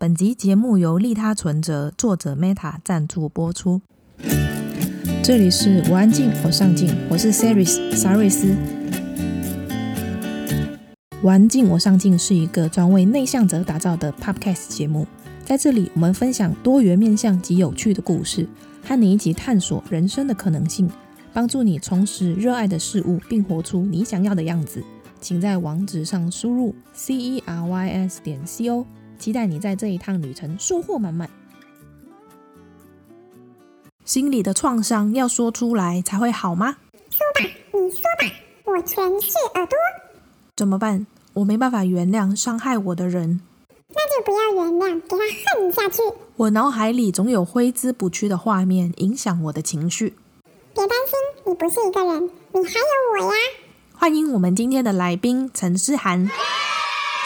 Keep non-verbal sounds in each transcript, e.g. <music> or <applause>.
本集节目由利他存折作者 Meta 赞助播出。这里是我安静，我上进，我是 Saris 萨瑞斯。我安静，我上进是一个专为内向者打造的 Podcast 节目，在这里我们分享多元面向及有趣的故事，和你一起探索人生的可能性，帮助你重拾热爱的事物，并活出你想要的样子。请在网址上输入 c e r y s 点 c o，期待你在这一趟旅程收获满满。心里的创伤要说出来才会好吗？说吧，你说吧，我全是耳朵。怎么办？我没办法原谅伤害我的人。那就不要原谅，给他恨下去。我脑海里总有挥之不去的画面，影响我的情绪。别担心，你不是一个人，你还有我呀。欢迎我们今天的来宾陈思涵。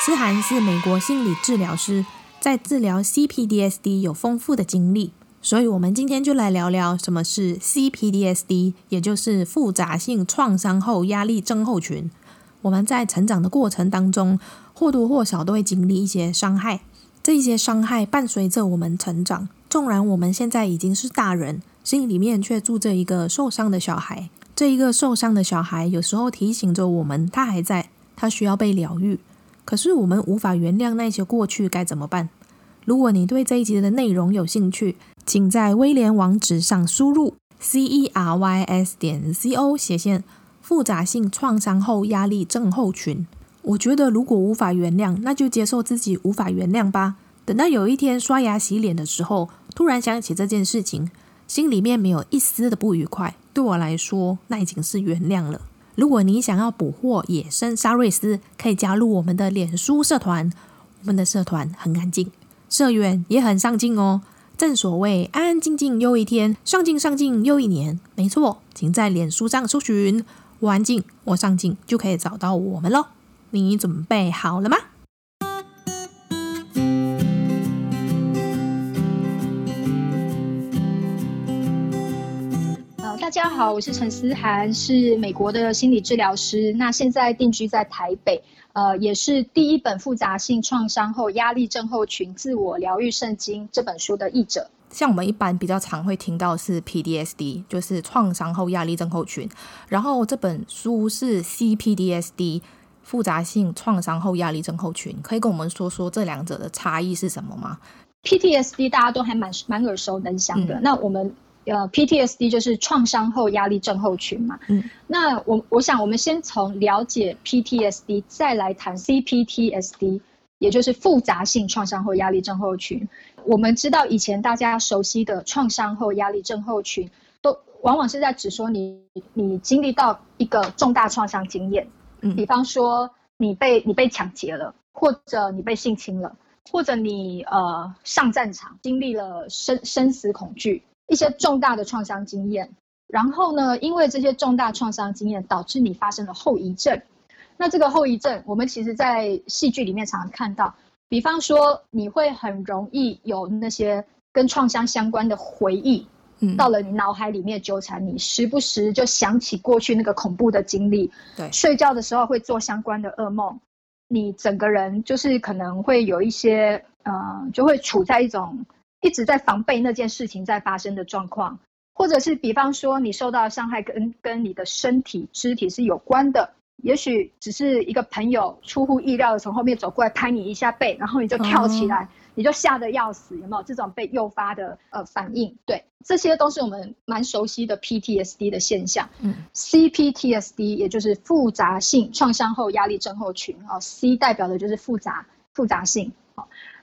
思涵是美国心理治疗师，在治疗 C P D S D 有丰富的经历，所以我们今天就来聊聊什么是 C P D S D，也就是复杂性创伤后压力症候群。我们在成长的过程当中，或多或少都会经历一些伤害，这些伤害伴随着我们成长。纵然我们现在已经是大人，心里面却住着一个受伤的小孩。这一个受伤的小孩，有时候提醒着我们，他还在，他需要被疗愈。可是我们无法原谅那些过去，该怎么办？如果你对这一集的内容有兴趣，请在威廉网址上输入 c e r y s 点 c o 斜线复杂性创伤后压力症候群。我觉得，如果无法原谅，那就接受自己无法原谅吧。等到有一天刷牙洗脸的时候，突然想起这件事情，心里面没有一丝的不愉快。对我来说，那已经是原谅了。如果你想要捕获野生沙瑞斯，可以加入我们的脸书社团。我们的社团很安静，社员也很上进哦。正所谓安安静静又一天，上进上进又一年。没错，请在脸书上搜寻“我安静，我上进”，就可以找到我们喽。你准备好了吗？家好，我是陈思涵，是美国的心理治疗师，那现在定居在台北，呃，也是第一本复杂性创伤后压力症候群自我疗愈圣经这本书的译者。像我们一般比较常会听到是 PDSD，就是创伤后压力症候群，然后这本书是 CPDSD，复杂性创伤后压力症候群，可以跟我们说说这两者的差异是什么吗？PTSD 大家都还蛮蛮耳熟能详的，嗯、那我们。呃，PTSD 就是创伤后压力症候群嘛。嗯，那我我想我们先从了解 PTSD，再来谈 CPTSD，也就是复杂性创伤后压力症候群。我们知道以前大家熟悉的创伤后压力症候群，都往往是在指说你你经历到一个重大创伤经验，嗯，比方说你被你被抢劫了，或者你被性侵了，或者你呃上战场经历了生生死恐惧。一些重大的创伤经验，然后呢，因为这些重大创伤经验导致你发生了后遗症。那这个后遗症，我们其实在戏剧里面常常看到，比方说你会很容易有那些跟创伤相关的回忆，嗯，到了你脑海里面纠缠你，时不时就想起过去那个恐怖的经历。对，睡觉的时候会做相关的噩梦，你整个人就是可能会有一些，呃，就会处在一种。一直在防备那件事情在发生的状况，或者是比方说你受到的伤害跟跟你的身体肢体是有关的，也许只是一个朋友出乎意料的从后面走过来拍你一下背，然后你就跳起来，你就吓得要死，有没有这种被诱发的呃反应？对，这些都是我们蛮熟悉的 PTSD 的现象。嗯，CPTSD 也就是复杂性创伤后压力症候群啊，C 代表的就是复杂复杂性。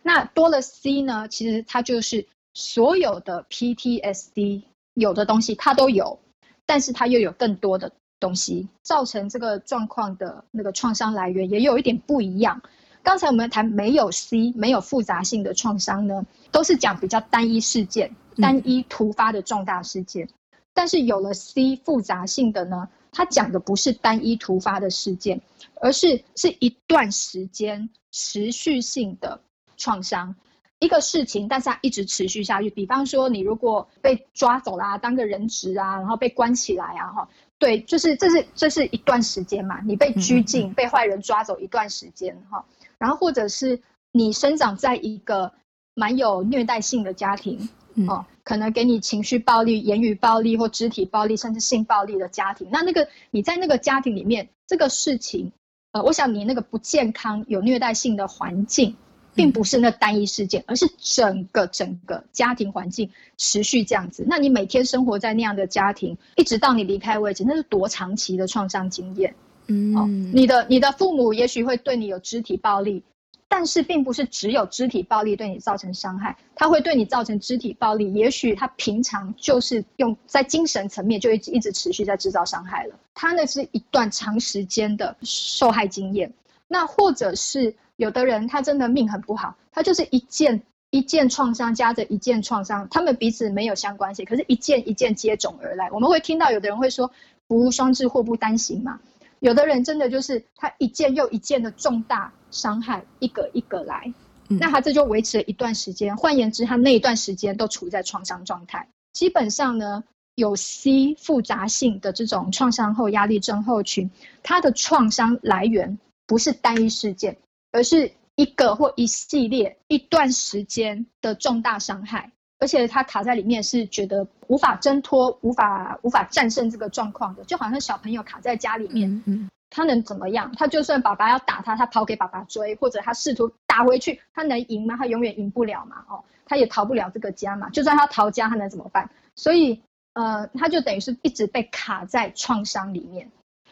那多了 C 呢？其实它就是所有的 PTSD 有的东西它都有，但是它又有更多的东西，造成这个状况的那个创伤来源也有一点不一样。刚才我们谈没有 C 没有复杂性的创伤呢，都是讲比较单一事件、单一突发的重大事件，嗯、但是有了 C 复杂性的呢，它讲的不是单一突发的事件，而是是一段时间持续性的。创伤一个事情，但是它一直持续下去。比方说，你如果被抓走啦，当个人质啊，然后被关起来啊，哈，对，就是这是这是一段时间嘛，你被拘禁，被坏人抓走一段时间，哈，然后或者是你生长在一个蛮有虐待性的家庭，嗯、哦，可能给你情绪暴力、言语暴力或肢体暴力，甚至性暴力的家庭。那那个你在那个家庭里面，这个事情，呃，我想你那个不健康、有虐待性的环境。并不是那单一事件，而是整个整个家庭环境持续这样子。那你每天生活在那样的家庭，一直到你离开为止，那是多长期的创伤经验？嗯，哦，你的你的父母也许会对你有肢体暴力，但是并不是只有肢体暴力对你造成伤害，他会对你造成肢体暴力，也许他平常就是用在精神层面就一直一直持续在制造伤害了。他那是一段长时间的受害经验，那或者是。有的人他真的命很不好，他就是一件一件创伤加着一件创伤，他们彼此没有相关性，可是一件一件接踵而来。我们会听到有的人会说“福无双至，祸不单行”嘛。有的人真的就是他一件又一件的重大伤害，一个一个来，那他这就维持了一段时间。换言之，他那一段时间都处在创伤状态。基本上呢，有 C 复杂性的这种创伤后压力症候群，它的创伤来源不是单一事件。而是一个或一系列一段时间的重大伤害，而且他卡在里面是觉得无法挣脱、无法无法战胜这个状况的，就好像小朋友卡在家里面，嗯，他能怎么样？他就算爸爸要打他，他跑给爸爸追，或者他试图打回去，他能赢吗？他永远赢不了嘛，哦，他也逃不了这个家嘛。就算他逃家，他能怎么办？所以，呃，他就等于是一直被卡在创伤里面。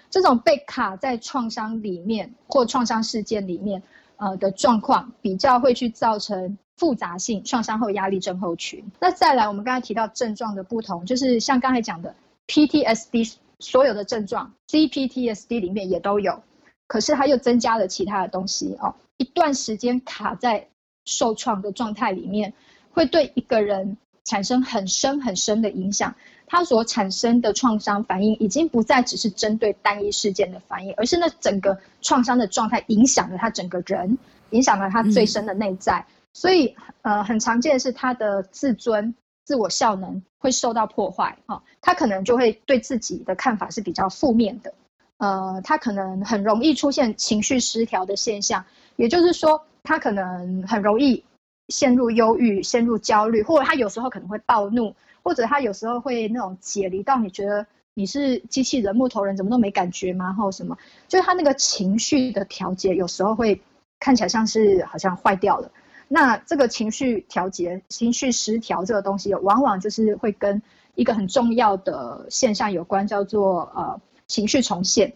这种被卡在创伤里面或创伤事件里面，呃的状况，比较会去造成复杂性创伤后压力症候群。那再来，我们刚才提到症状的不同，就是像刚才讲的 PTSD 所有的症状，CPTSD 里面也都有，可是它又增加了其他的东西哦。一段时间卡在受创的状态里面，会对一个人产生很深很深的影响。它所产生的创伤反应已经不再只是针对单一事件的反应，而是那整个创伤的状态影响了他整个人，影响了他最深的内在。嗯、所以，呃，很常见的是他的自尊、自我效能会受到破坏。哦，他可能就会对自己的看法是比较负面的。呃，他可能很容易出现情绪失调的现象，也就是说，他可能很容易陷入忧郁、陷入焦虑，或者他有时候可能会暴怒。或者他有时候会那种解离到你觉得你是机器人、木头人，怎么都没感觉吗？或什么？就是他那个情绪的调节有时候会看起来像是好像坏掉了。那这个情绪调节、情绪失调这个东西，往往就是会跟一个很重要的现象有关，叫做呃情绪重现。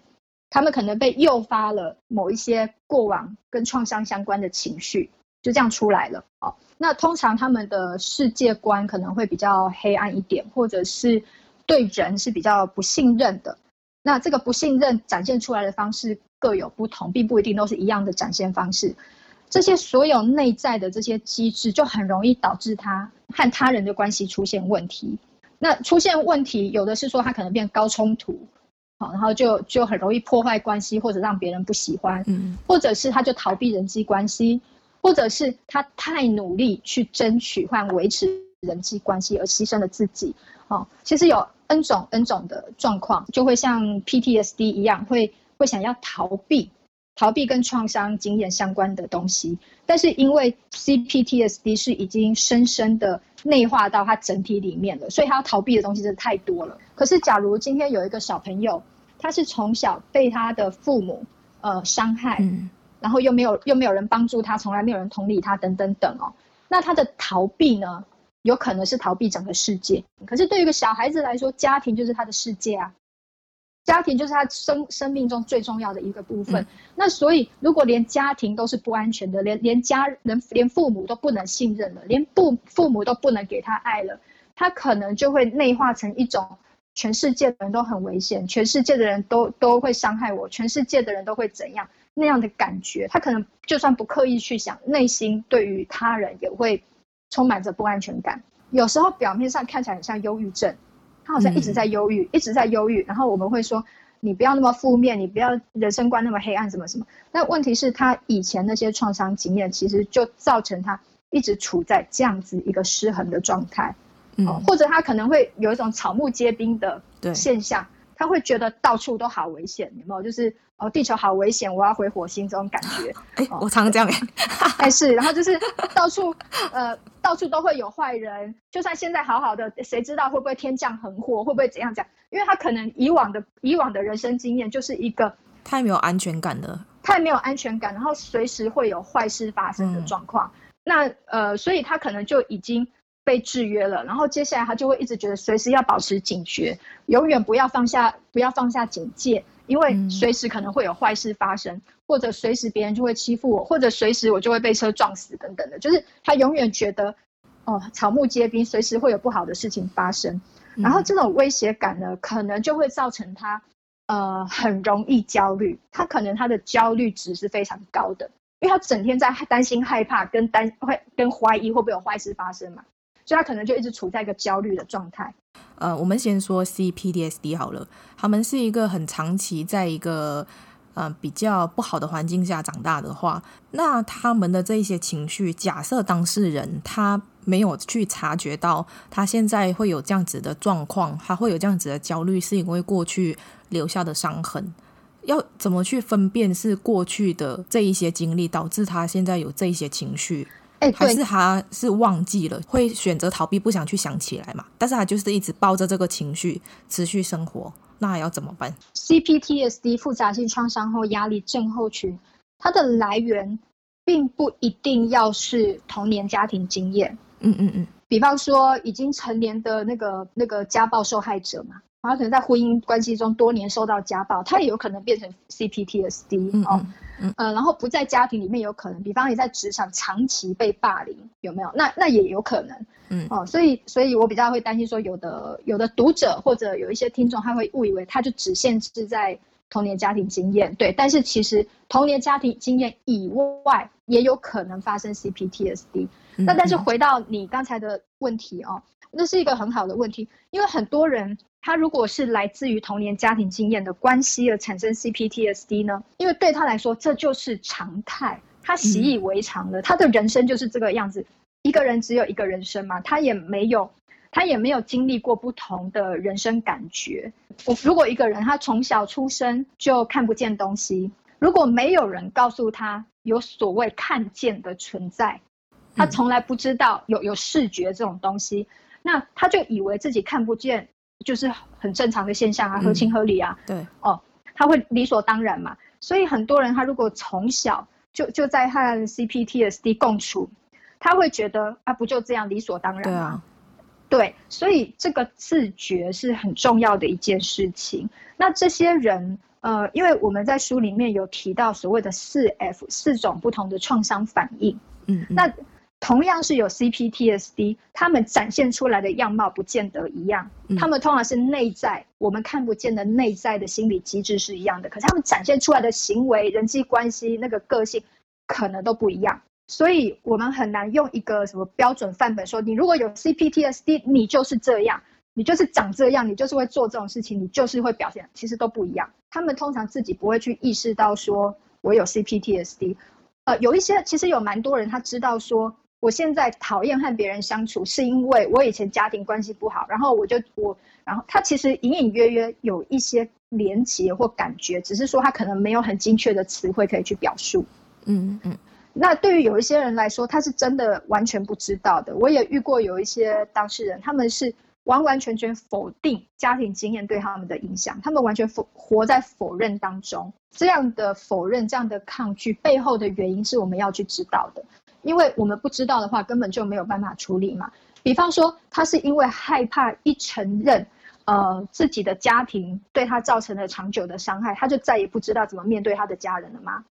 他们可能被诱发了某一些过往跟创伤相关的情绪。就这样出来了哦。那通常他们的世界观可能会比较黑暗一点，或者是对人是比较不信任的。那这个不信任展现出来的方式各有不同，并不一定都是一样的展现方式。这些所有内在的这些机制，就很容易导致他和他人的关系出现问题。那出现问题，有的是说他可能变高冲突，好，然后就就很容易破坏关系，或者让别人不喜欢，嗯，或者是他就逃避人际关系。或者是他太努力去争取或维持人际关系而牺牲了自己，哦，其实有 N 种 N 种的状况，就会像 PTSD 一样，会会想要逃避，逃避跟创伤经验相关的东西。但是因为 CPTSD 是已经深深的内化到他整体里面了，所以他要逃避的东西真的太多了。可是假如今天有一个小朋友，他是从小被他的父母呃伤害。然后又没有又没有人帮助他，从来没有人同理他，等等等哦。那他的逃避呢，有可能是逃避整个世界。可是对于一个小孩子来说，家庭就是他的世界啊，家庭就是他生生命中最重要的一个部分。嗯、那所以，如果连家庭都是不安全的，连连家人连父母都不能信任了，连不父母都不能给他爱了，他可能就会内化成一种全世界的人都很危险，全世界的人都都会伤害我，全世界的人都会怎样。那样的感觉，他可能就算不刻意去想，内心对于他人也会充满着不安全感。有时候表面上看起来很像忧郁症，他好像一直在忧郁，嗯、一直在忧郁。然后我们会说，你不要那么负面，你不要人生观那么黑暗，什么什么。但问题是，他以前那些创伤经验，其实就造成他一直处在这样子一个失衡的状态。嗯，或者他可能会有一种草木皆兵的现象。他会觉得到处都好危险，有没有？就是哦，地球好危险，我要回火星这种感觉。哎、欸，我常常这样 <laughs> 哎，哎是，然后就是到处呃，到处都会有坏人，就算现在好好的，谁知道会不会天降横祸，会不会怎样讲？因为他可能以往的以往的人生经验就是一个太没有安全感了，太没有安全感，然后随时会有坏事发生的状况。嗯、那呃，所以他可能就已经。被制约了，然后接下来他就会一直觉得随时要保持警觉，永远不要放下，不要放下警戒，因为随时可能会有坏事发生，嗯、或者随时别人就会欺负我，或者随时我就会被车撞死等等的。就是他永远觉得，哦，草木皆兵，随时会有不好的事情发生。然后这种威胁感呢，可能就会造成他，呃，很容易焦虑。他可能他的焦虑值是非常高的，因为他整天在担心、害怕跟担会跟怀疑会不会有坏事发生嘛。所以他可能就一直处在一个焦虑的状态。呃，我们先说 C P D S D 好了，他们是一个很长期在一个呃比较不好的环境下长大的话，那他们的这一些情绪，假设当事人他没有去察觉到他现在会有这样子的状况，他会有这样子的焦虑，是因为过去留下的伤痕。要怎么去分辨是过去的这一些经历导致他现在有这一些情绪？哎，还是他是忘记了，会选择逃避，不想去想起来嘛？但是他就是一直抱着这个情绪持续生活，那还要怎么办？CPTSD 复杂性创伤后压力症候群，它的来源并不一定要是童年家庭经验。嗯嗯嗯，比方说已经成年的那个那个家暴受害者嘛。他可能在婚姻关系中多年受到家暴，他也有可能变成 CPTSD 嗯哦，嗯，呃，然后不在家庭里面有可能，比方你在职场长期被霸凌，有没有？那那也有可能，嗯，哦，所以所以我比较会担心说，有的有的读者或者有一些听众，他会误以为他就只限制在童年家庭经验，对，但是其实童年家庭经验以外，也有可能发生 CPTSD。那但是回到你刚才的问题哦，那是一个很好的问题，因为很多人。他如果是来自于童年家庭经验的关系而产生 CPTSD 呢？因为对他来说这就是常态，他习以为常了，他的人生就是这个样子。一个人只有一个人生嘛，他也没有，他也没有经历过不同的人生感觉。我如果一个人他从小出生就看不见东西，如果没有人告诉他有所谓看见的存在，他从来不知道有有视觉这种东西，那他就以为自己看不见。就是很正常的现象啊，合情合理啊。嗯、对哦，他会理所当然嘛。所以很多人他如果从小就就在和 CPTSD 共处，他会觉得啊，不就这样理所当然吗？对啊。对，所以这个自觉是很重要的一件事情。那这些人呃，因为我们在书里面有提到所谓的四 F 四种不同的创伤反应。嗯，嗯，那。同样是有 CPTSD，他们展现出来的样貌不见得一样。他们通常是内在我们看不见的内在的心理机制是一样的，可是他们展现出来的行为、人际关系那个个性可能都不一样。所以我们很难用一个什么标准范本说，你如果有 CPTSD，你就是这样，你就是长这样，你就是会做这种事情，你就是会表现，其实都不一样。他们通常自己不会去意识到说我有 CPTSD。呃，有一些其实有蛮多人他知道说。我现在讨厌和别人相处，是因为我以前家庭关系不好，然后我就我，然后他其实隐隐约约有一些连结或感觉，只是说他可能没有很精确的词汇可以去表述。嗯嗯。那对于有一些人来说，他是真的完全不知道的。我也遇过有一些当事人，他们是完完全全否定家庭经验对他们的影响，他们完全否活在否认当中。这样的否认，这样的抗拒背后的原因是我们要去知道的。因为我们不知道的话，根本就没有办法处理嘛。比方说，他是因为害怕一承认，呃，自己的家庭对他造成了长久的伤害，他就再也不知道怎么面对他的家人了吗？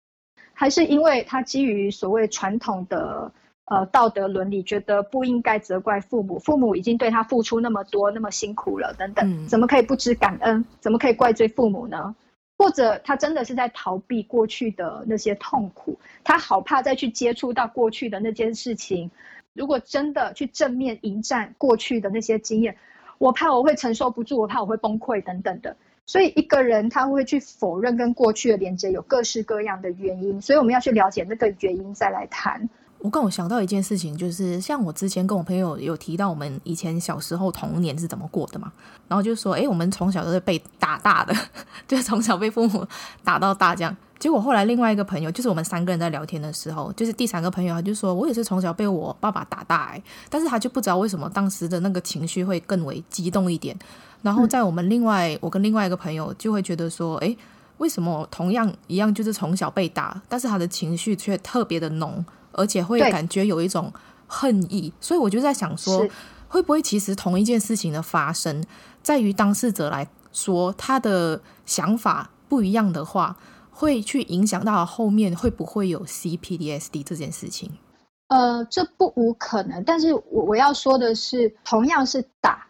还是因为他基于所谓传统的呃道德伦理，觉得不应该责怪父母，父母已经对他付出那么多，那么辛苦了，等等，怎么可以不知感恩？怎么可以怪罪父母呢？或者他真的是在逃避过去的那些痛苦，他好怕再去接触到过去的那件事情。如果真的去正面迎战过去的那些经验，我怕我会承受不住，我怕我会崩溃等等的。所以一个人他会去否认跟过去的连接，有各式各样的原因。所以我们要去了解那个原因，再来谈。我刚有想到一件事情，就是像我之前跟我朋友有提到，我们以前小时候童年是怎么过的嘛，然后就说，哎，我们从小都是被打大的，<laughs> 就是从小被父母打到大这样。结果后来另外一个朋友，就是我们三个人在聊天的时候，就是第三个朋友，他就说我也是从小被我爸爸打大，哎，但是他就不知道为什么当时的那个情绪会更为激动一点。然后在我们另外，我跟另外一个朋友就会觉得说，哎，为什么同样一样就是从小被打，但是他的情绪却特别的浓。而且会感觉有一种恨意，所以我就在想说，会不会其实同一件事情的发生，在于当事者来说，他的想法不一样的话，会去影响到后面会不会有 CPDSD 这件事情？呃，这不无可能，但是我我要说的是，同样是打，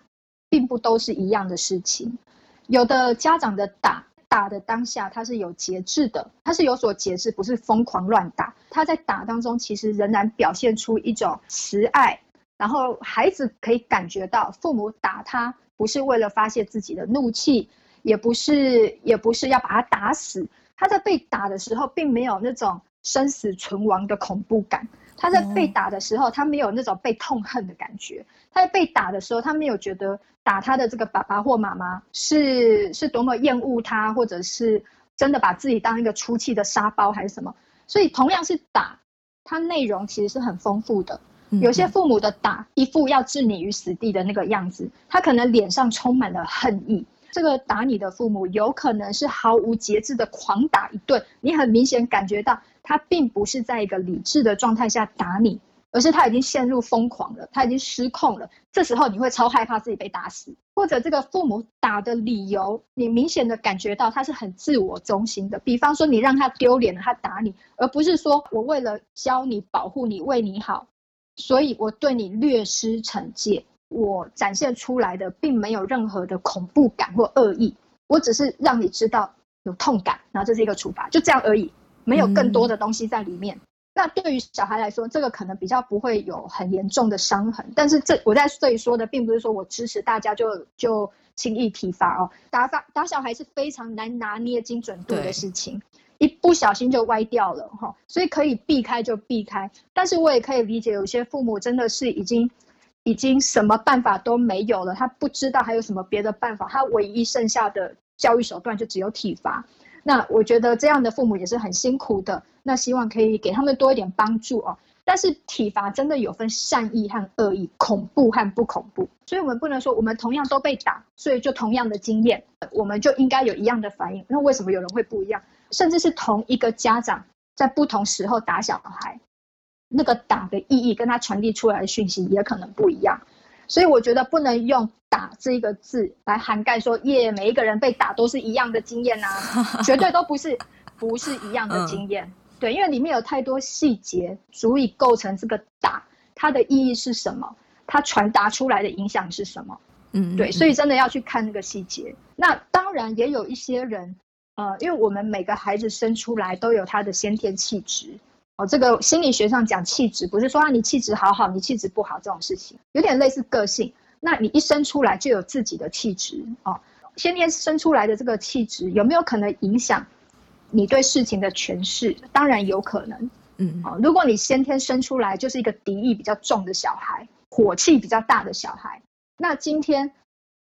并不都是一样的事情，有的家长的打。打的当下，他是有节制的，他是有所节制，不是疯狂乱打。他在打当中，其实仍然表现出一种慈爱，然后孩子可以感觉到父母打他不是为了发泄自己的怒气，也不是，也不是要把他打死。他在被打的时候，并没有那种生死存亡的恐怖感。他在被打的时候，他没有那种被痛恨的感觉。他在被打的时候，他没有觉得打他的这个爸爸或妈妈是是多么厌恶他，或者是真的把自己当一个出气的沙包还是什么。所以同样是打，它内容其实是很丰富的。有些父母的打，一副要置你于死地的那个样子，他可能脸上充满了恨意。这个打你的父母有可能是毫无节制的狂打一顿，你很明显感觉到他并不是在一个理智的状态下打你，而是他已经陷入疯狂了，他已经失控了。这时候你会超害怕自己被打死，或者这个父母打的理由，你明显的感觉到他是很自我中心的。比方说你让他丢脸了，他打你，而不是说我为了教你、保护你、为你好，所以我对你略施惩戒。我展现出来的并没有任何的恐怖感或恶意，我只是让你知道有痛感，然后这是一个处罚，就这样而已，没有更多的东西在里面。嗯、那对于小孩来说，这个可能比较不会有很严重的伤痕。但是这我在这里说的，并不是说我支持大家就就轻易体罚哦，打发打小孩是非常难拿捏精准度的事情，一不小心就歪掉了哈，所以可以避开就避开。但是我也可以理解，有些父母真的是已经。已经什么办法都没有了，他不知道还有什么别的办法，他唯一剩下的教育手段就只有体罚。那我觉得这样的父母也是很辛苦的。那希望可以给他们多一点帮助哦。但是体罚真的有分善意和恶意，恐怖和不恐怖，所以我们不能说我们同样都被打，所以就同样的经验，我们就应该有一样的反应。那为什么有人会不一样？甚至是同一个家长在不同时候打小孩。那个打的意义跟他传递出来的讯息也可能不一样，所以我觉得不能用“打”这一个字来涵盖说，耶，每一个人被打都是一样的经验啊，<laughs> 绝对都不是，不是一样的经验。对，因为里面有太多细节足以构成这个打，它的意义是什么，它传达出来的影响是什么。嗯，对，所以真的要去看那个细节。那当然也有一些人，呃，因为我们每个孩子生出来都有他的先天气质。哦，这个心理学上讲气质，不是说啊你气质好好，你气质不好这种事情，有点类似个性。那你一生出来就有自己的气质哦，先天生出来的这个气质有没有可能影响你对事情的诠释？当然有可能。嗯，哦，如果你先天生出来就是一个敌意比较重的小孩，火气比较大的小孩，那今天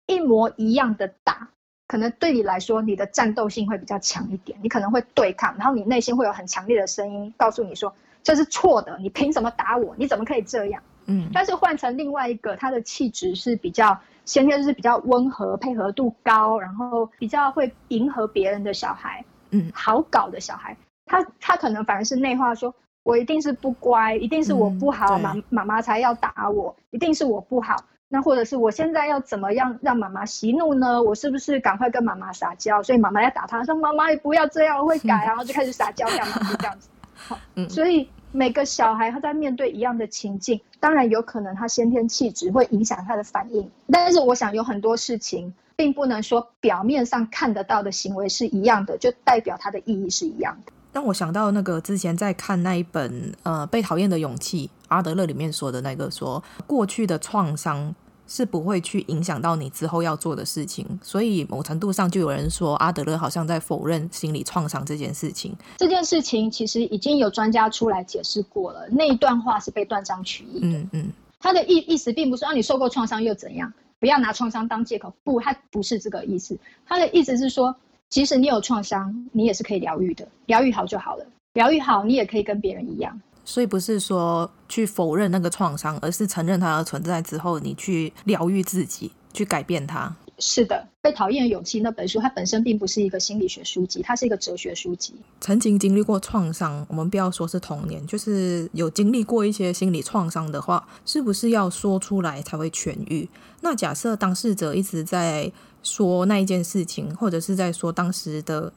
一模一样的打。可能对你来说，你的战斗性会比较强一点，你可能会对抗，然后你内心会有很强烈的声音告诉你说这是错的，你凭什么打我？你怎么可以这样？嗯，但是换成另外一个，他的气质是比较先天就是比较温和、配合度高，然后比较会迎合别人的小孩，嗯，好搞的小孩，他他可能反而是内化说，我一定是不乖，一定是我不好，妈妈妈才要打我，一定是我不好。那或者是我现在要怎么样让妈妈息怒呢？我是不是赶快跟妈妈撒娇？所以妈妈要打他，说妈妈也不要这样，我会改，然后就开始撒娇，干嘛就这样子。好，所以每个小孩他在面对一样的情境，当然有可能他先天气质会影响他的反应，但是我想有很多事情并不能说表面上看得到的行为是一样的，就代表它的意义是一样的。让我想到那个之前在看那一本呃《被讨厌的勇气》阿德勒里面说的那个说，过去的创伤是不会去影响到你之后要做的事情，所以某程度上就有人说阿德勒好像在否认心理创伤这件事情。这件事情其实已经有专家出来解释过了，那一段话是被断章取义的。嗯嗯，他的意意思并不是让你受过创伤又怎样，不要拿创伤当借口。不，他不是这个意思。他的意思是说，即使你有创伤，你也是可以疗愈的，疗愈好就好了。疗愈好，你也可以跟别人一样。所以不是说去否认那个创伤，而是承认它的存在之后，你去疗愈自己，去改变它。是的，《被讨厌的勇气》那本书，它本身并不是一个心理学书籍，它是一个哲学书籍。曾经经历过创伤，我们不要说是童年，就是有经历过一些心理创伤的话，是不是要说出来才会痊愈？那假设当事者一直在说那一件事情，或者是在说当时的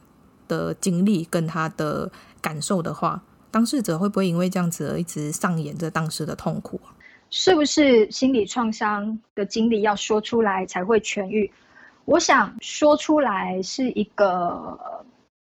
的经历跟他的感受的话。当事者会不会因为这样子而一直上演着当时的痛苦啊？是不是心理创伤的经历要说出来才会痊愈？我想说出来是一个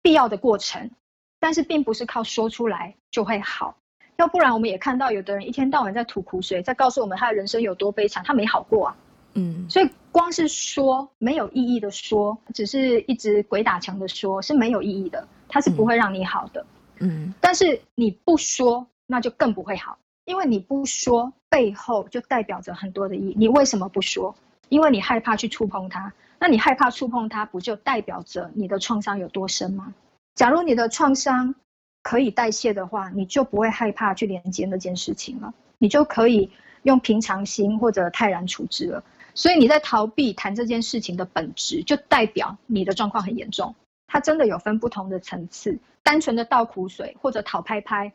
必要的过程，但是并不是靠说出来就会好。要不然我们也看到有的人一天到晚在吐苦水，在告诉我们他的人生有多悲惨，他没好过啊。嗯，所以光是说没有意义的说，只是一直鬼打墙的说，是没有意义的，它是不会让你好的。嗯嗯，但是你不说，那就更不会好，因为你不说，背后就代表着很多的意义。你为什么不说？因为你害怕去触碰它。那你害怕触碰它，不就代表着你的创伤有多深吗？假如你的创伤可以代谢的话，你就不会害怕去连接那件事情了，你就可以用平常心或者泰然处之了。所以你在逃避谈这件事情的本质，就代表你的状况很严重。它真的有分不同的层次，单纯的倒苦水或者讨拍拍，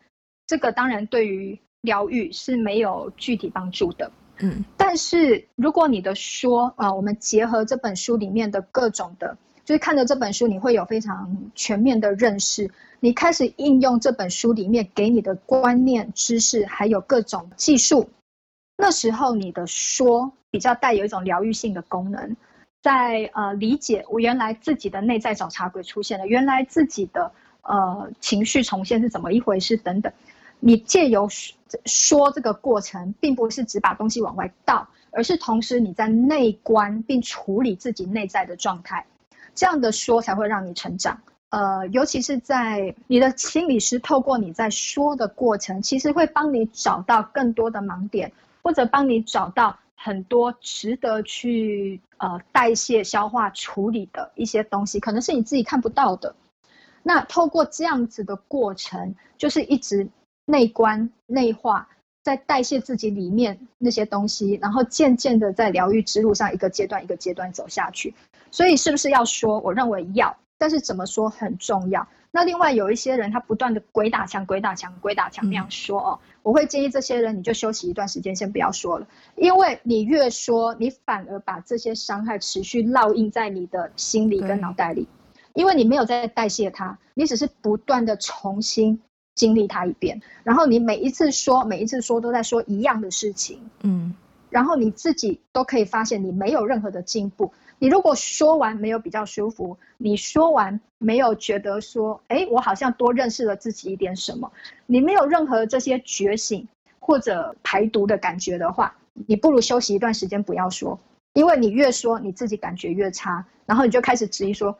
这个当然对于疗愈是没有具体帮助的。嗯，但是如果你的说啊，我们结合这本书里面的各种的，就是看着这本书，你会有非常全面的认识。你开始应用这本书里面给你的观念、知识，还有各种技术，那时候你的说比较带有一种疗愈性的功能。在呃理解我原来自己的内在找茬鬼出现了，原来自己的呃情绪重现是怎么一回事等等，你借由说这个过程，并不是只把东西往外倒，而是同时你在内观并处理自己内在的状态，这样的说才会让你成长。呃，尤其是在你的心理师透过你在说的过程，其实会帮你找到更多的盲点，或者帮你找到。很多值得去呃代谢、消化、处理的一些东西，可能是你自己看不到的。那透过这样子的过程，就是一直内观、内化，在代谢自己里面那些东西，然后渐渐的在疗愈之路上一个阶段一个阶段走下去。所以，是不是要说？我认为要，但是怎么说很重要。那另外有一些人，他不断的鬼打墙、鬼打墙、鬼打墙那样说哦，我会建议这些人，你就休息一段时间，先不要说了，因为你越说，你反而把这些伤害持续烙印在你的心里跟脑袋里，因为你没有在代谢它，你只是不断的重新经历它一遍，然后你每一次说，每一次说都在说一样的事情，嗯，然后你自己都可以发现你没有任何的进步。你如果说完没有比较舒服，你说完没有觉得说，哎，我好像多认识了自己一点什么，你没有任何这些觉醒或者排毒的感觉的话，你不如休息一段时间不要说，因为你越说你自己感觉越差，然后你就开始质疑说，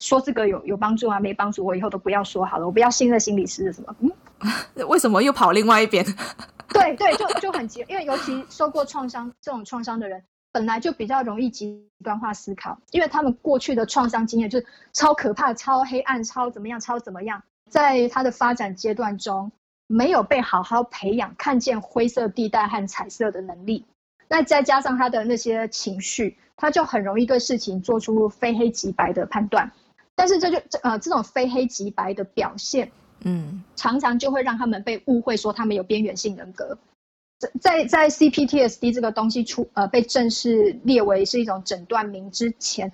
说这个有有帮助啊，没帮助，我以后都不要说好了，我不要信任心理师的什么，嗯，<laughs> 为什么又跑另外一边？对对，就就很急，因为尤其受过创伤这种创伤的人。本来就比较容易极端化思考，因为他们过去的创伤经验就是超可怕、超黑暗、超怎么样、超怎么样，在他的发展阶段中没有被好好培养，看见灰色地带和彩色的能力。那再加上他的那些情绪，他就很容易对事情做出非黑即白的判断。但是这就呃这种非黑即白的表现，嗯，常常就会让他们被误会说他们有边缘性人格。在在 CPTSD 这个东西出呃被正式列为是一种诊断名之前，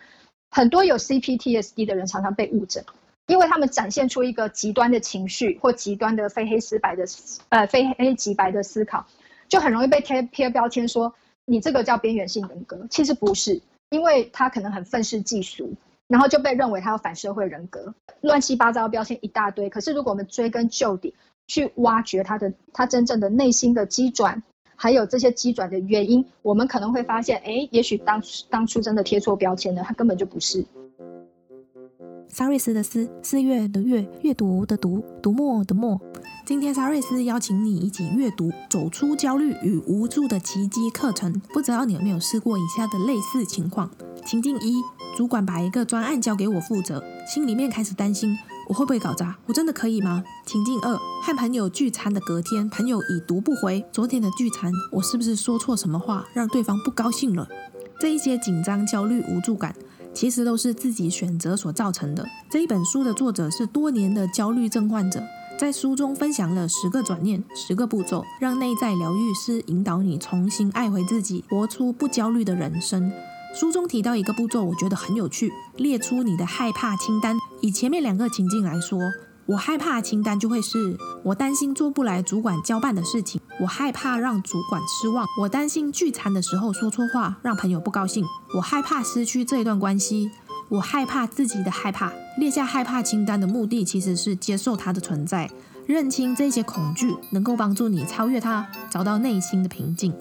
很多有 CPTSD 的人常常被误诊，因为他们展现出一个极端的情绪或极端的非黑即白的呃非黑即白的思考，就很容易被贴贴标签说你这个叫边缘性人格。其实不是，因为他可能很愤世嫉俗，然后就被认为他有反社会人格，乱七八糟的标签一大堆。可是如果我们追根究底，去挖掘他的他真正的内心的机转，还有这些机转的原因，我们可能会发现，哎，也许当当初真的贴错标签了，他根本就不是。沙瑞斯的斯，四月的月，阅读的读，读墨的墨。今天沙瑞斯邀请你一起阅读《走出焦虑与无助的奇迹》课程。不知道你有没有试过以下的类似情况？情境一：主管把一个专案交给我负责，心里面开始担心，我会不会搞砸？我真的可以吗？情境二：和朋友聚餐的隔天，朋友已读不回昨天的聚餐，我是不是说错什么话，让对方不高兴了？这一些紧张、焦虑、无助感。其实都是自己选择所造成的。这一本书的作者是多年的焦虑症患者，在书中分享了十个转念、十个步骤，让内在疗愈师引导你重新爱回自己，活出不焦虑的人生。书中提到一个步骤，我觉得很有趣，列出你的害怕清单。以前面两个情境来说，我害怕清单就会是我担心做不来主管交办的事情。我害怕让主管失望，我担心聚餐的时候说错话让朋友不高兴，我害怕失去这一段关系，我害怕自己的害怕。列下害怕清单的目的其实是接受它的存在，认清这些恐惧，能够帮助你超越它，找到内心的平静。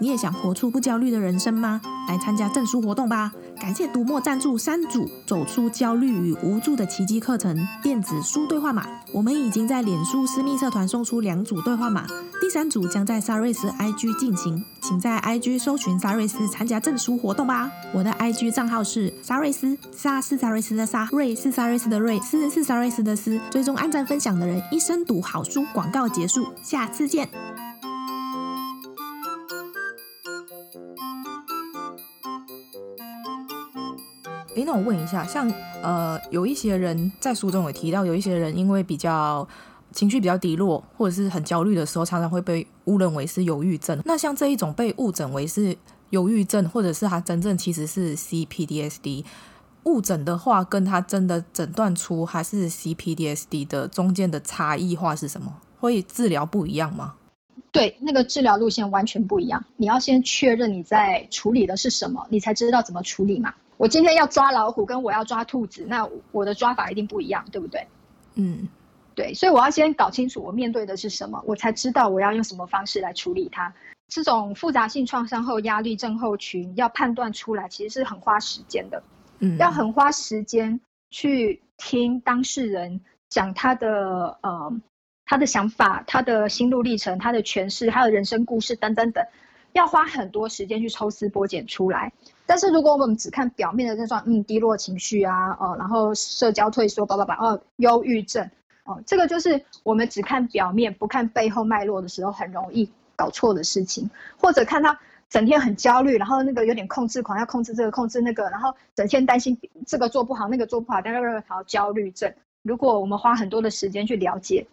你也想活出不焦虑的人生吗？来参加证书活动吧！感谢读墨赞助三组《走出焦虑与无助的奇迹》课程电子书兑换码，我们已经在脸书私密社团送出两组兑换码，第三组将在萨瑞斯 IG 进行，请在 IG 搜寻萨瑞斯参加证书活动吧。我的 IG 账号是萨瑞斯，沙是萨瑞斯的沙，瑞是萨瑞斯的瑞，斯是萨瑞斯的斯。追踪按赞分享的人一生读好书。广告结束，下次见。诶，那我问一下，像呃，有一些人在书中有提到，有一些人因为比较情绪比较低落，或者是很焦虑的时候，常常会被误认为是忧郁症。那像这一种被误诊为是忧郁症，或者是他真正其实是 C P D S D 误诊的话，跟他真的诊断出还是 C P D S D 的中间的差异化是什么？会治疗不一样吗？对，那个治疗路线完全不一样。你要先确认你在处理的是什么，你才知道怎么处理嘛。我今天要抓老虎，跟我要抓兔子，那我的抓法一定不一样，对不对？嗯，对，所以我要先搞清楚我面对的是什么，我才知道我要用什么方式来处理它。这种复杂性创伤后压力症候群要判断出来，其实是很花时间的。嗯，要很花时间去听当事人讲他的呃他的想法、他的心路历程、他的诠释、他的人生故事等等等，要花很多时间去抽丝剥茧出来。但是如果我们只看表面的症状，嗯，低落情绪啊，哦，然后社交退缩，叭叭叭，哦，忧郁症，哦，这个就是我们只看表面，不看背后脉络的时候，很容易搞错的事情。或者看他整天很焦虑，然后那个有点控制狂，要控制这个，控制那个，然后整天担心这个做不好，那个做不好，但是好焦虑症。如果我们花很多的时间去了解，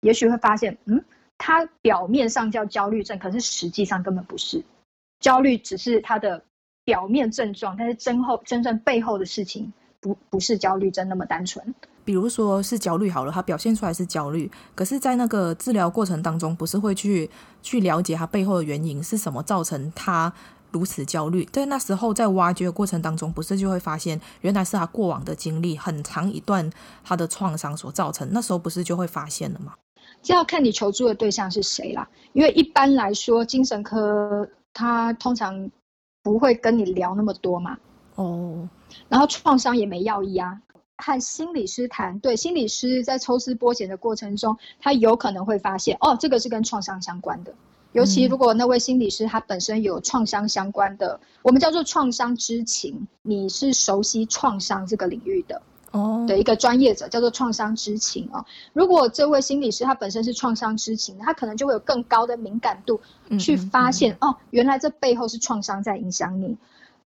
也许会发现，嗯，他表面上叫焦虑症，可是实际上根本不是，焦虑只是他的。表面症状，但是真后真正背后的事情不不是焦虑症那么单纯。比如说是焦虑好了，他表现出来是焦虑，可是，在那个治疗过程当中，不是会去去了解他背后的原因是什么造成他如此焦虑？在那时候在挖掘的过程当中，不是就会发现原来是他过往的经历很长一段他的创伤所造成。那时候不是就会发现了吗？这要看你求助的对象是谁啦。因为一般来说，精神科他通常。不会跟你聊那么多嘛？哦，然后创伤也没药医啊。和心理师谈，对，心理师在抽丝剥茧的过程中，他有可能会发现，哦，这个是跟创伤相关的。尤其如果那位心理师他本身有创伤相关的，嗯、我们叫做创伤知情，你是熟悉创伤这个领域的。哦，的一个专业者叫做创伤知情啊。如果这位心理师他本身是创伤知情，他可能就会有更高的敏感度去发现、嗯嗯、哦，原来这背后是创伤在影响你。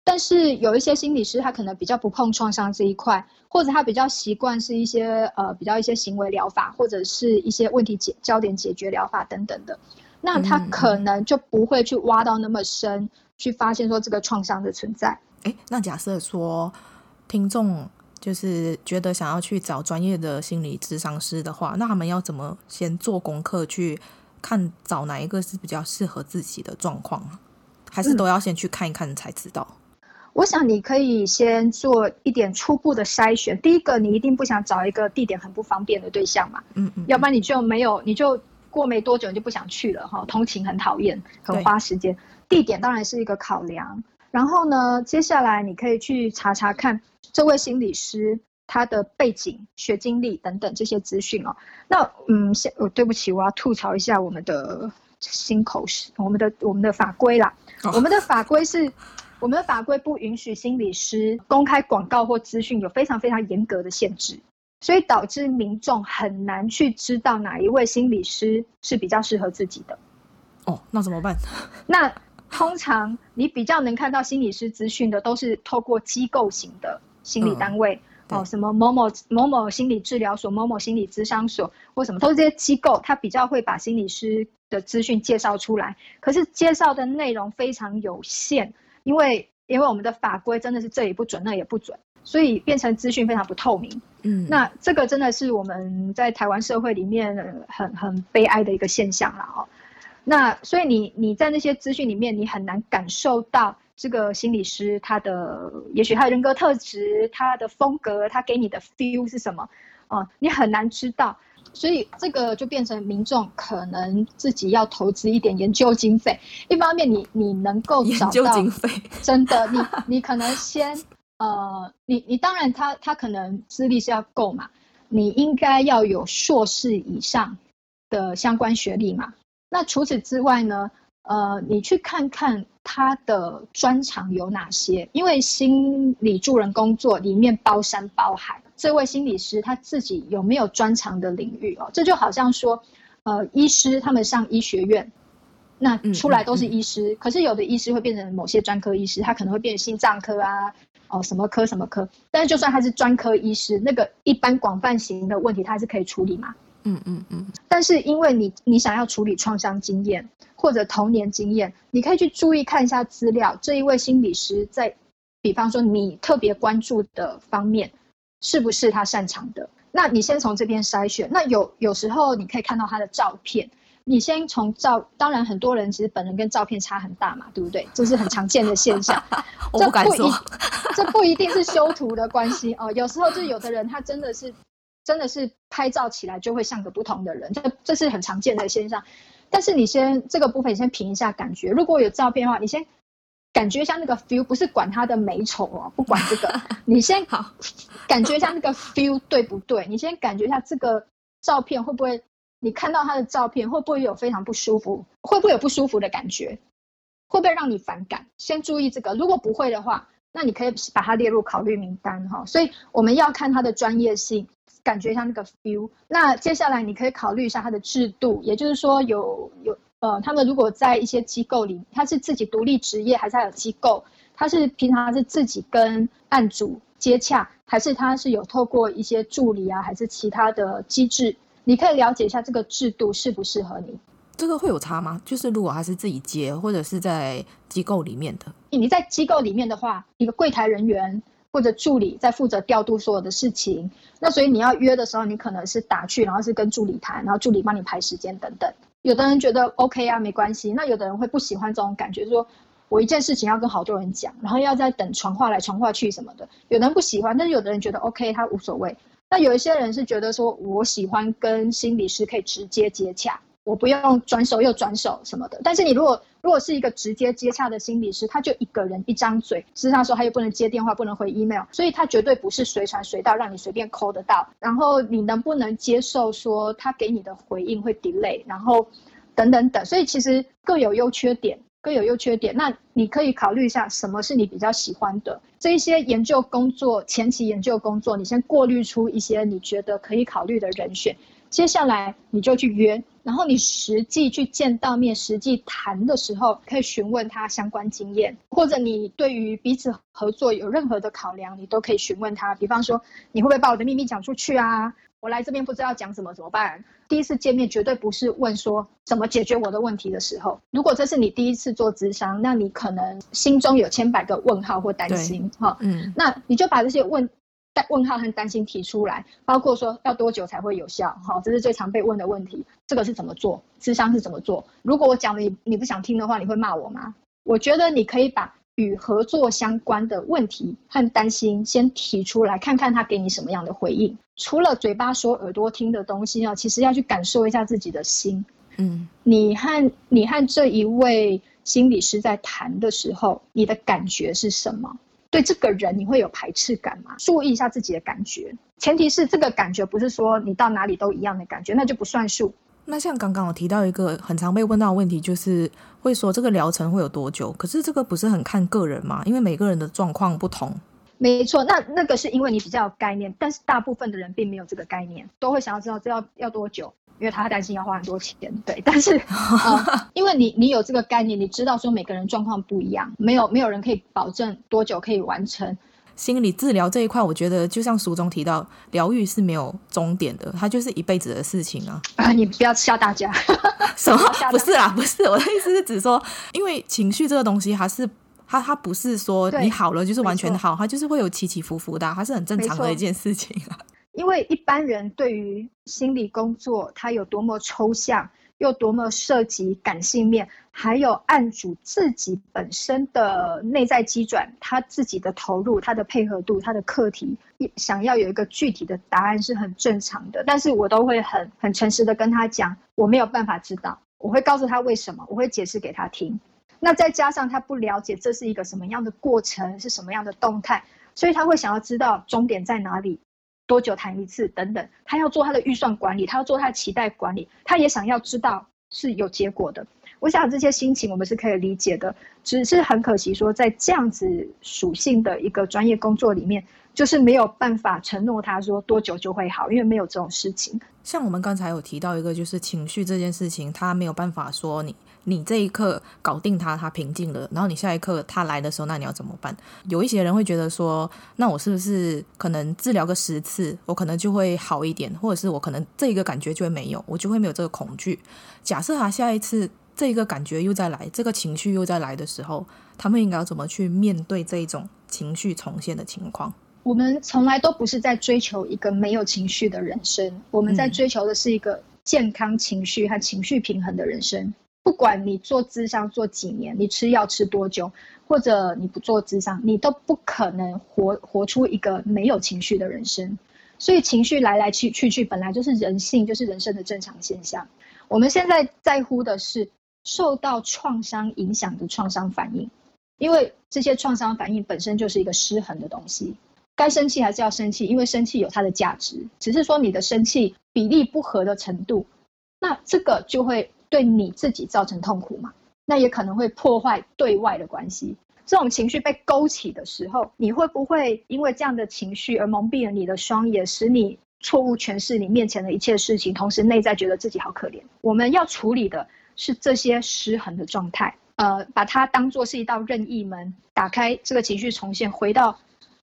但是有一些心理师他可能比较不碰创伤这一块，或者他比较习惯是一些呃比较一些行为疗法，或者是一些问题解焦点解决疗法等等的，那他可能就不会去挖到那么深，去发现说这个创伤的存在。诶，那假设说听众。就是觉得想要去找专业的心理咨商师的话，那他们要怎么先做功课去看找哪一个是比较适合自己的状况？还是都要先去看一看才知道？嗯，我想你可以先做一点初步的筛选。第一个，你一定不想找一个地点很不方便的对象嘛？嗯嗯，要不然你就没有，你就过没多久你就不想去了哈，通勤很讨厌，很花时间。地点当然是一个考量，然后呢，接下来你可以去查查看这位心理师他的背景、学经历等等这些资讯哦。那嗯，先，哦，对不起，我要吐槽一下我们的新口试，我们的我们的法规啦。Oh. 我们的法规是，我们的法规不允许心理师公开广告或资讯，有非常非常严格的限制。所以导致民众很难去知道哪一位心理师是比较适合自己的。哦，那怎么办？<laughs> 那通常你比较能看到心理师资讯的，都是透过机构型的心理单位，嗯、哦，什么某某某某心理治疗所、某某心理咨商所，或什么，都是这些机构，他比较会把心理师的资讯介绍出来。可是介绍的内容非常有限，因为因为我们的法规真的是这也不准，那也不准。所以变成资讯非常不透明，嗯，那这个真的是我们在台湾社会里面很很悲哀的一个现象了哦。那所以你你在那些资讯里面，你很难感受到这个心理师他的，也许他的人格特质、他的风格、他给你的 feel 是什么哦，你很难知道。所以这个就变成民众可能自己要投资一点研究经费。一方面你，你你能够找到研究经费，真的，你你可能先。呃，你你当然他他可能资历是要够嘛，你应该要有硕士以上的相关学历嘛。那除此之外呢，呃，你去看看他的专长有哪些，因为心理助人工作里面包山包海，这位心理师他自己有没有专长的领域哦？这就好像说，呃，医师他们上医学院，那出来都是医师，嗯嗯嗯，可是有的医师会变成某些专科医师，他可能会变成心脏科啊。哦，什么科什么科，但是就算他是专科医师，那个一般广泛型的问题，他还是可以处理嘛。嗯嗯嗯。但是因为你你想要处理创伤经验或者童年经验，你可以去注意看一下资料，这一位心理师在，比方说你特别关注的方面，是不是他擅长的？那你先从这边筛选。那有有时候你可以看到他的照片。你先从照，当然很多人其实本人跟照片差很大嘛，对不对？这是很常见的现象。<laughs> 我不敢说，这不一定是修图的关系哦。有时候就有的人他真的是，真的是拍照起来就会像个不同的人，这这是很常见的现象。但是你先这个部分，你先凭一下感觉。如果有照片的话，你先感觉一下那个 feel，不是管他的美丑哦，不管这个，<laughs> 你先好感觉一下那个 feel 对不对？你先感觉一下这个照片会不会。你看到他的照片，会不会有非常不舒服？会不会有不舒服的感觉？会不会让你反感？先注意这个。如果不会的话，那你可以把它列入考虑名单哈。所以我们要看他的专业性，感觉一下那个 feel。那接下来你可以考虑一下它的制度，也就是说有有呃，他们如果在一些机构里，他是自己独立职业，还是他有机构？他是平常是自己跟案主接洽，还是他是有透过一些助理啊，还是其他的机制？你可以了解一下这个制度适不适合你，这个会有差吗？就是如果他是自己接，或者是在机构里面的，你在机构里面的话，一个柜台人员或者助理在负责调度所有的事情，那所以你要约的时候，你可能是打去，然后是跟助理谈，然后助理帮你排时间等等。有的人觉得 OK 啊，没关系，那有的人会不喜欢这种感觉，说我一件事情要跟好多人讲，然后要再等传话来传话去什么的，有的人不喜欢，但是有的人觉得 OK，他无所谓。那有一些人是觉得说，我喜欢跟心理师可以直接接洽，我不用转手又转手什么的。但是你如果如果是一个直接接洽的心理师，他就一个人一张嘴，事实上说他又不能接电话，不能回 email，所以他绝对不是随传随到让你随便 call 得到。然后你能不能接受说他给你的回应会 delay，然后等等等，所以其实各有优缺点。各有优缺点，那你可以考虑一下什么是你比较喜欢的这一些研究工作，前期研究工作，你先过滤出一些你觉得可以考虑的人选，接下来你就去约，然后你实际去见到面，实际谈的时候，可以询问他相关经验，或者你对于彼此合作有任何的考量，你都可以询问他。比方说，你会不会把我的秘密讲出去啊？我来这边不知道讲什么怎么办？第一次见面绝对不是问说怎么解决我的问题的时候。如果这是你第一次做咨商，那你可能心中有千百个问号或担心哈。嗯，那你就把这些问问号和担心提出来，包括说要多久才会有效？哈，这是最常被问的问题。这个是怎么做？智商是怎么做？如果我讲了你你不想听的话，你会骂我吗？我觉得你可以把。与合作相关的问题和担心，先提出来，看看他给你什么样的回应。除了嘴巴说、耳朵听的东西啊，其实要去感受一下自己的心。嗯，你和你和这一位心理师在谈的时候，你的感觉是什么？对这个人你会有排斥感吗？注意一下自己的感觉，前提是这个感觉不是说你到哪里都一样的感觉，那就不算数。那像刚刚我提到一个很常被问到的问题，就是会说这个疗程会有多久？可是这个不是很看个人嘛？因为每个人的状况不同。没错，那那个是因为你比较有概念，但是大部分的人并没有这个概念，都会想要知道这要要多久，因为他担心要花很多钱。对，但是、呃、因为你你有这个概念，你知道说每个人状况不一样，没有没有人可以保证多久可以完成。心理治疗这一块，我觉得就像书中提到，疗愈是没有终点的，它就是一辈子的事情啊！<laughs> 啊，你不要笑大家，<laughs> 什么？不是啊，不是，我的意思是指说，因为情绪这个东西，它是它它不是说你好了就是完全好，它就是会有起起伏伏的，它是很正常的一件事情啊。因为一般人对于心理工作，它有多么抽象。又多么涉及感性面，还有案主自己本身的内在机转，他自己的投入、他的配合度、他的课题，想要有一个具体的答案是很正常的。但是我都会很很诚实的跟他讲，我没有办法知道，我会告诉他为什么，我会解释给他听。那再加上他不了解这是一个什么样的过程，是什么样的动态，所以他会想要知道终点在哪里。多久谈一次？等等，他要做他的预算管理，他要做他的期待管理，他也想要知道是有结果的。我想这些心情我们是可以理解的，只是很可惜说，在这样子属性的一个专业工作里面，就是没有办法承诺他说多久就会好，因为没有这种事情。像我们刚才有提到一个，就是情绪这件事情，他没有办法说你。你这一刻搞定他，他平静了，然后你下一刻他来的时候，那你要怎么办？有一些人会觉得说，那我是不是可能治疗个十次，我可能就会好一点，或者是我可能这一个感觉就会没有，我就会没有这个恐惧。假设他下一次这一个感觉又再来，这个情绪又再来的时候，他们应该要怎么去面对这一种情绪重现的情况？我们从来都不是在追求一个没有情绪的人生，我们在追求的是一个健康情绪和情绪平衡的人生。不管你做智商做几年，你吃药吃多久，或者你不做智商，你都不可能活活出一个没有情绪的人生。所以情绪来来去去去，本来就是人性，就是人生的正常现象。我们现在在乎的是受到创伤影响的创伤反应，因为这些创伤反应本身就是一个失衡的东西。该生气还是要生气，因为生气有它的价值，只是说你的生气比例不合的程度，那这个就会。对你自己造成痛苦嘛？那也可能会破坏对外的关系。这种情绪被勾起的时候，你会不会因为这样的情绪而蒙蔽了你的双眼，使你错误诠释你面前的一切事情，同时内在觉得自己好可怜？我们要处理的是这些失衡的状态，呃，把它当作是一道任意门，打开这个情绪重现，回到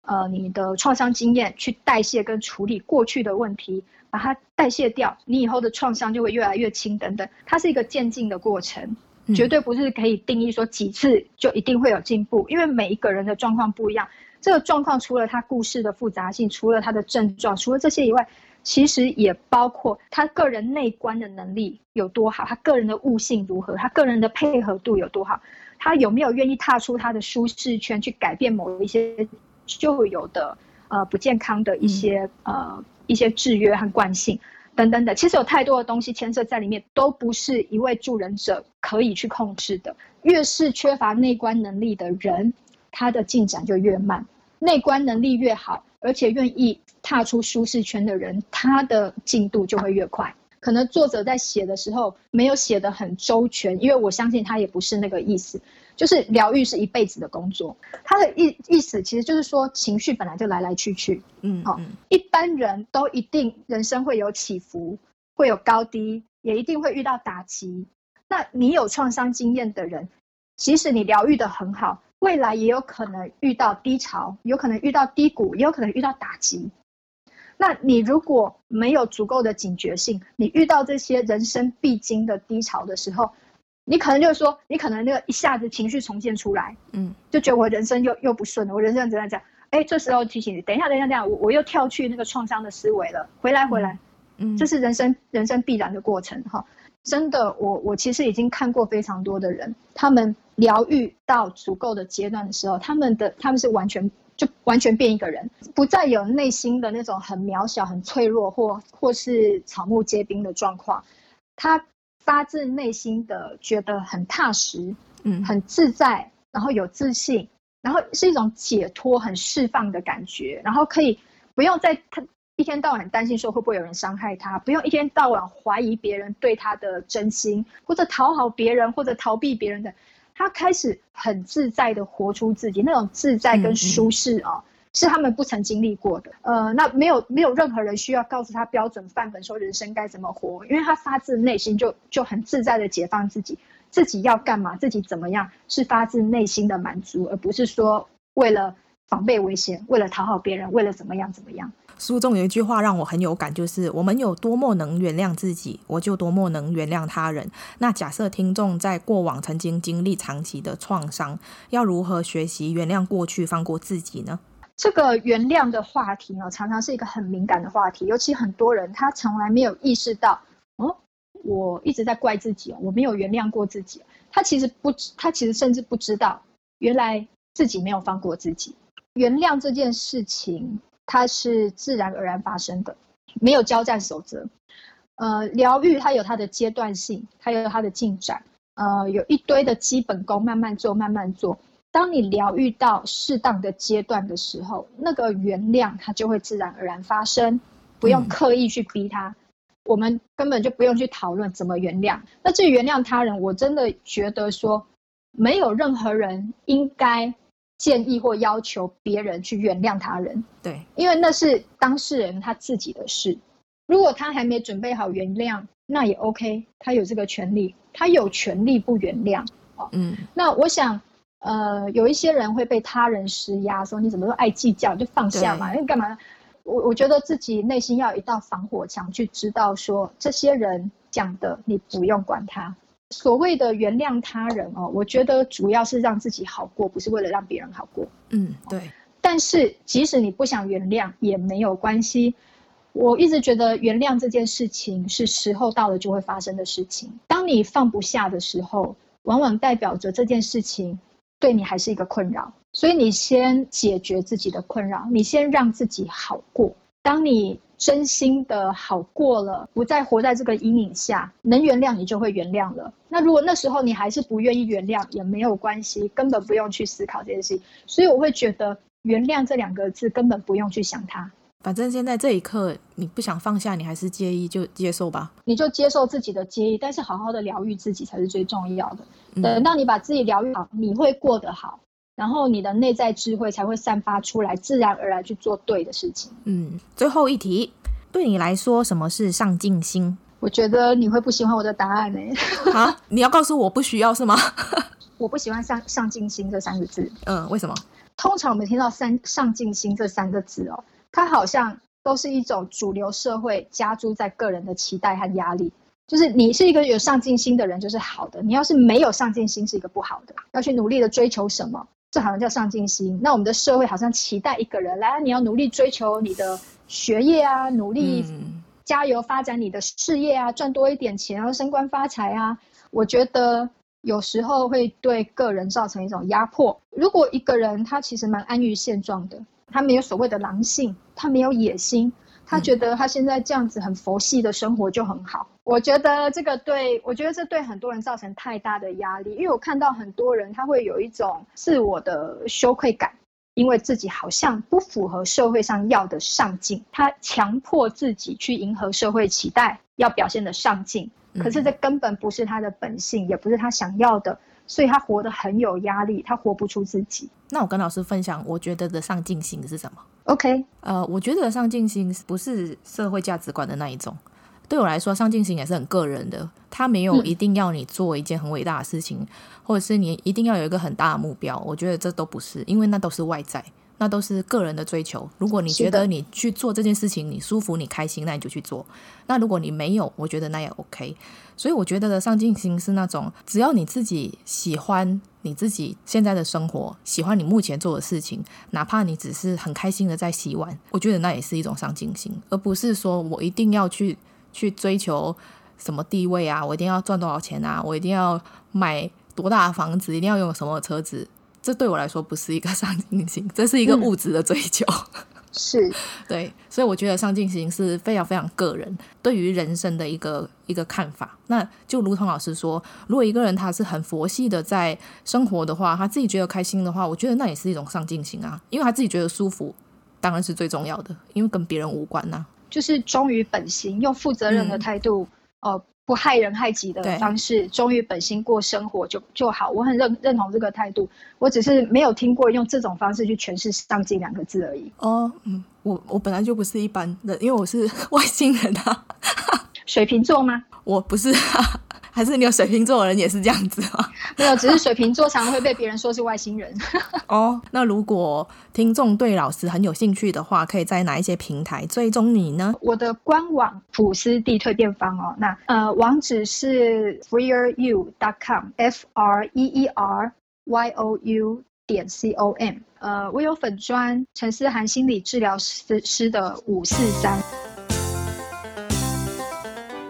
呃你的创伤经验，去代谢跟处理过去的问题。把它代谢掉，你以后的创伤就会越来越轻。等等，它是一个渐进的过程，绝对不是可以定义说几次就一定会有进步，因为每一个人的状况不一样。这个状况除了他故事的复杂性，除了他的症状，除了这些以外，其实也包括他个人内观的能力有多好，他个人的悟性如何，他个人的配合度有多好，他有没有愿意踏出他的舒适圈去改变某一些旧有的呃不健康的一些呃。一些制约和惯性，等等的，其实有太多的东西牵涉在里面，都不是一位助人者可以去控制的。越是缺乏内观能力的人，他的进展就越慢；内观能力越好，而且愿意踏出舒适圈的人，他的进度就会越快。可能作者在写的时候没有写得很周全，因为我相信他也不是那个意思。就是疗愈是一辈子的工作，他的意意思其实就是说，情绪本来就来来去去，嗯，好、哦，一般人都一定人生会有起伏，会有高低，也一定会遇到打击。那你有创伤经验的人，即使你疗愈的很好，未来也有可能遇到低潮，有可能遇到低谷，也有可能遇到打击。那你如果没有足够的警觉性，你遇到这些人生必经的低潮的时候，你可能就是说，你可能那个一下子情绪重现出来，嗯，就觉得我人生又又不顺了，我人生怎样怎样？哎，这时候提醒你，等一下，等一下，等一下，我我又跳去那个创伤的思维了，回来，回来，嗯，这是人生人生必然的过程哈。真的，我我其实已经看过非常多的人，他们疗愈到足够的阶段的时候，他们的他们是完全就完全变一个人，不再有内心的那种很渺小、很脆弱或或是草木皆兵的状况，他。发自内心的觉得很踏实，嗯，很自在，然后有自信，然后是一种解脱、很释放的感觉，然后可以不用再他一天到晚担心说会不会有人伤害他，不用一天到晚怀疑别人对他的真心，或者讨好别人，或者逃避别人的，他开始很自在的活出自己，那种自在跟舒适啊。嗯嗯是他们不曾经历过的，呃，那没有没有任何人需要告诉他标准范本，说人生该怎么活，因为他发自内心就就很自在的解放自己，自己要干嘛，自己怎么样，是发自内心的满足，而不是说为了防备危险，为了讨好别人，为了怎么样怎么样。书中有一句话让我很有感，就是我们有多么能原谅自己，我就多么能原谅他人。那假设听众在过往曾经经历长期的创伤，要如何学习原谅过去，放过自己呢？这个原谅的话题呢，常常是一个很敏感的话题，尤其很多人他从来没有意识到，哦，我一直在怪自己，我没有原谅过自己。他其实不，他其实甚至不知道，原来自己没有放过自己。原谅这件事情，它是自然而然发生的，没有交战守则。呃，疗愈它有它的阶段性，它有它的进展。呃，有一堆的基本功，慢慢做，慢慢做。当你疗愈到适当的阶段的时候，那个原谅它就会自然而然发生，不用刻意去逼他。嗯、我们根本就不用去讨论怎么原谅。那至于原谅他人，我真的觉得说，没有任何人应该建议或要求别人去原谅他人。对，因为那是当事人他自己的事。如果他还没准备好原谅，那也 OK，他有这个权利，他有权利不原谅。嗯，那我想。呃，有一些人会被他人施压，说你怎么都爱计较，就放下嘛，你干嘛？我我觉得自己内心要有一道防火墙，去知道说这些人讲的你不用管他。所谓的原谅他人哦，我觉得主要是让自己好过，不是为了让别人好过。嗯，对。但是即使你不想原谅也没有关系。我一直觉得原谅这件事情是时候到了就会发生的事情。当你放不下的时候，往往代表着这件事情。对你还是一个困扰，所以你先解决自己的困扰，你先让自己好过。当你真心的好过了，不再活在这个阴影下，能原谅你就会原谅了。那如果那时候你还是不愿意原谅，也没有关系，根本不用去思考这件事情。所以我会觉得原谅这两个字根本不用去想它。反正现在这一刻你不想放下，你还是介意就接受吧。你就接受自己的介意，但是好好的疗愈自己才是最重要的。嗯、等到你把自己疗愈好，你会过得好，然后你的内在智慧才会散发出来，自然而然去做对的事情。嗯，最后一题，对你来说什么是上进心？我觉得你会不喜欢我的答案呢、欸。啊，<laughs> 你要告诉我不需要是吗？<laughs> 我不喜欢上上进心这三个字。嗯，为什么？通常我们听到三上进心这三个字哦。它好像都是一种主流社会加诸在个人的期待和压力，就是你是一个有上进心的人就是好的，你要是没有上进心是一个不好的，要去努力的追求什么，这好像叫上进心。那我们的社会好像期待一个人来，你要努力追求你的学业啊，努力加油发展你的事业啊，赚多一点钱，然后升官发财啊。我觉得有时候会对个人造成一种压迫。如果一个人他其实蛮安于现状的。他没有所谓的狼性，他没有野心，他觉得他现在这样子很佛系的生活就很好。我觉得这个对，我觉得这对很多人造成太大的压力，因为我看到很多人他会有一种自我的羞愧感，因为自己好像不符合社会上要的上进，他强迫自己去迎合社会期待，要表现的上进，可是这根本不是他的本性，也不是他想要的。所以他活得很有压力，他活不出自己。那我跟老师分享，我觉得的上进心是什么？OK，呃，我觉得的上进心不是社会价值观的那一种。对我来说，上进心也是很个人的。他没有一定要你做一件很伟大的事情，嗯，或者是你一定要有一个很大的目标。我觉得这都不是，因为那都是外在。那都是个人的追求。如果你觉得你去做这件事情，你舒服、你开心，那你就去做。那如果你没有，我觉得那也 OK。所以我觉得的上进心是那种，只要你自己喜欢你自己现在的生活，喜欢你目前做的事情，哪怕你只是很开心的在洗碗，我觉得那也是一种上进心，而不是说我一定要去去追求什么地位啊，我一定要赚多少钱啊，我一定要买多大的房子，一定要用什么车子。这对我来说不是一个上进心，这是一个物质的追求。是，对，所以我觉得上进心是非常非常个人对于人生的一个一个看法。那就如同老师说，如果一个人他是很佛系的在生活的话，他自己觉得开心的话，我觉得那也是一种上进心啊，因为他自己觉得舒服，当然是最重要的，因为跟别人无关呐、就是忠于本心，用负责任的态度，哦、不害人害己的方式，忠于本心过生活就就好。我很认认同这个态度，我只是没有听过用这种方式去诠释“上进”两个字而已。哦，嗯，我我本来就不是一般的，因为我是 <laughs> 外星人啊。<laughs> 水瓶座吗？我不是啊。还是你有水瓶座的人也是这样子吗？<laughs> 没有，只是水瓶座常常会被别人说是外星人。<laughs> 哦，那如果听众对老师很有兴趣的话，可以在哪一些平台追踪你呢？我的官网普斯地蜕变方哦，那呃网址是 freeryou.com，f r e e r y o u 点 c o m。呃，我有粉专陈思涵心理治疗师师的五四三。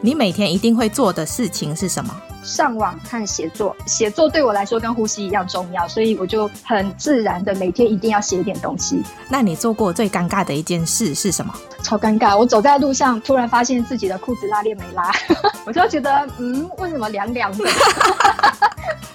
你每天一定会做的事情是什么？上网看写作，写作对我来说跟呼吸一样重要，所以我就很自然的每天一定要写一点东西。那你做过最尴尬的一件事是什么？超尴尬！我走在路上，突然发现自己的裤子拉链没拉，<laughs> 我就觉得，嗯，为什么凉凉的？<laughs>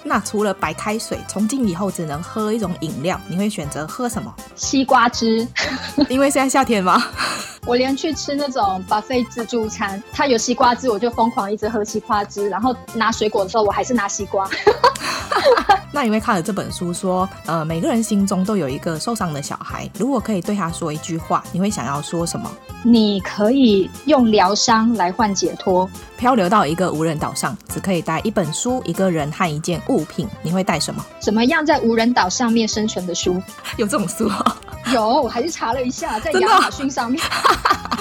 那除了白开水，从今以后只能喝一种饮料，你会选择喝什么？西瓜汁，<laughs> 因为现在夏天吗？<laughs> 我连去吃那种 buffet 自助餐，它有西瓜汁，我就疯狂一直喝西瓜汁。然后拿水果的时候，我还是拿西瓜。<laughs> 那因为看了这本书说，呃，每个人心中都有一个受伤的小孩，如果可以对他说一句话，你会想要说什么？你可以用疗伤来换解脱。漂流到一个无人岛上，只可以带一本书、一个人和一件物品，你会带什么？怎么样在无人岛上面生存的书？<laughs> 有这种书哦？有，我还是查了一下，在 <laughs> 亚马逊上面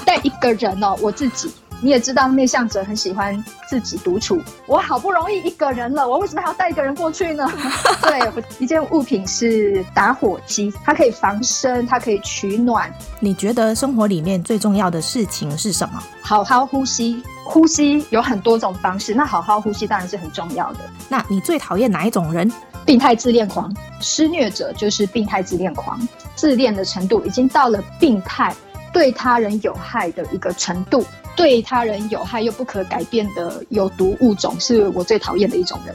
带一个人哦，我自己。你也知道，内向者很喜欢自己独处。我好不容易一个人了，我为什么还要带一个人过去呢？<laughs> 对，我一件物品是打火机，它可以防身，它可以取暖。你觉得生活里面最重要的事情是什么？好好呼吸。呼吸有很多种方式，那好好呼吸当然是很重要的。那你最讨厌哪一种人？病态自恋狂，施虐者就是病态自恋狂，自恋的程度已经到了病态，对他人有害的一个程度。对他人有害又不可改变的有毒物种，是我最讨厌的一种人。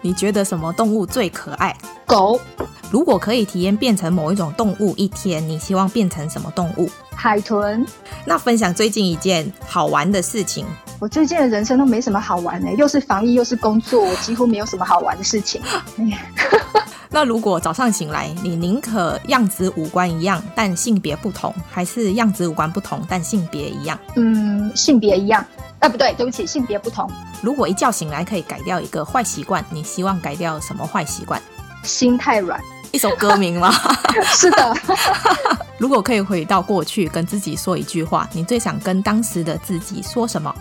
你觉得什么动物最可爱？狗。如果可以体验变成某一种动物一天，你希望变成什么动物？海豚。那分享最近一件好玩的事情。我最近的人生都没什么好玩的，又是防疫又是工作，我几乎没有什么好玩的事情。<laughs> <laughs> <laughs> 那如果早上醒来，你宁可样子五官一样，但性别不同，还是样子五官不同，但性别一样？嗯，性别一样。啊，不对，对不起，性别不同。如果一觉醒来可以改掉一个坏习惯，你希望改掉什么坏习惯？心太软。一首歌名吗？<laughs> 是的。<laughs> 如果可以回到过去，跟自己说一句话，你最想跟当时的自己说什么？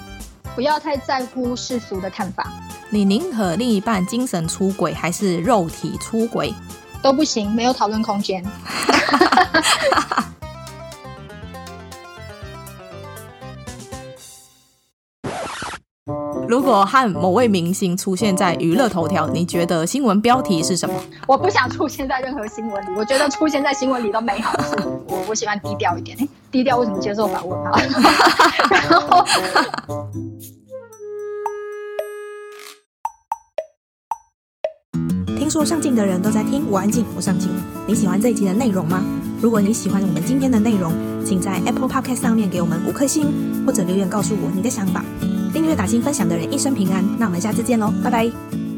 不要太在乎世俗的看法。你宁可另一半精神出轨，还是肉体出轨？都不行，没有讨论空间。<laughs> 如果和某位明星出现在娱乐头条，你觉得新闻标题是什么？我不想出现在任何新闻里，我觉得出现在新闻里都没好事。我我喜欢低调一点。欸，低调为什么接受访问啊？<laughs> 然后。听说上镜的人都在听，我安静，我上镜。你喜欢这一集的内容吗？如果你喜欢我们今天的内容，请在 Apple Podcast 上面给我们五颗星，或者留言告诉我你的想法。订阅、打新、分享的人一生平安。那我们下次见喽，拜拜。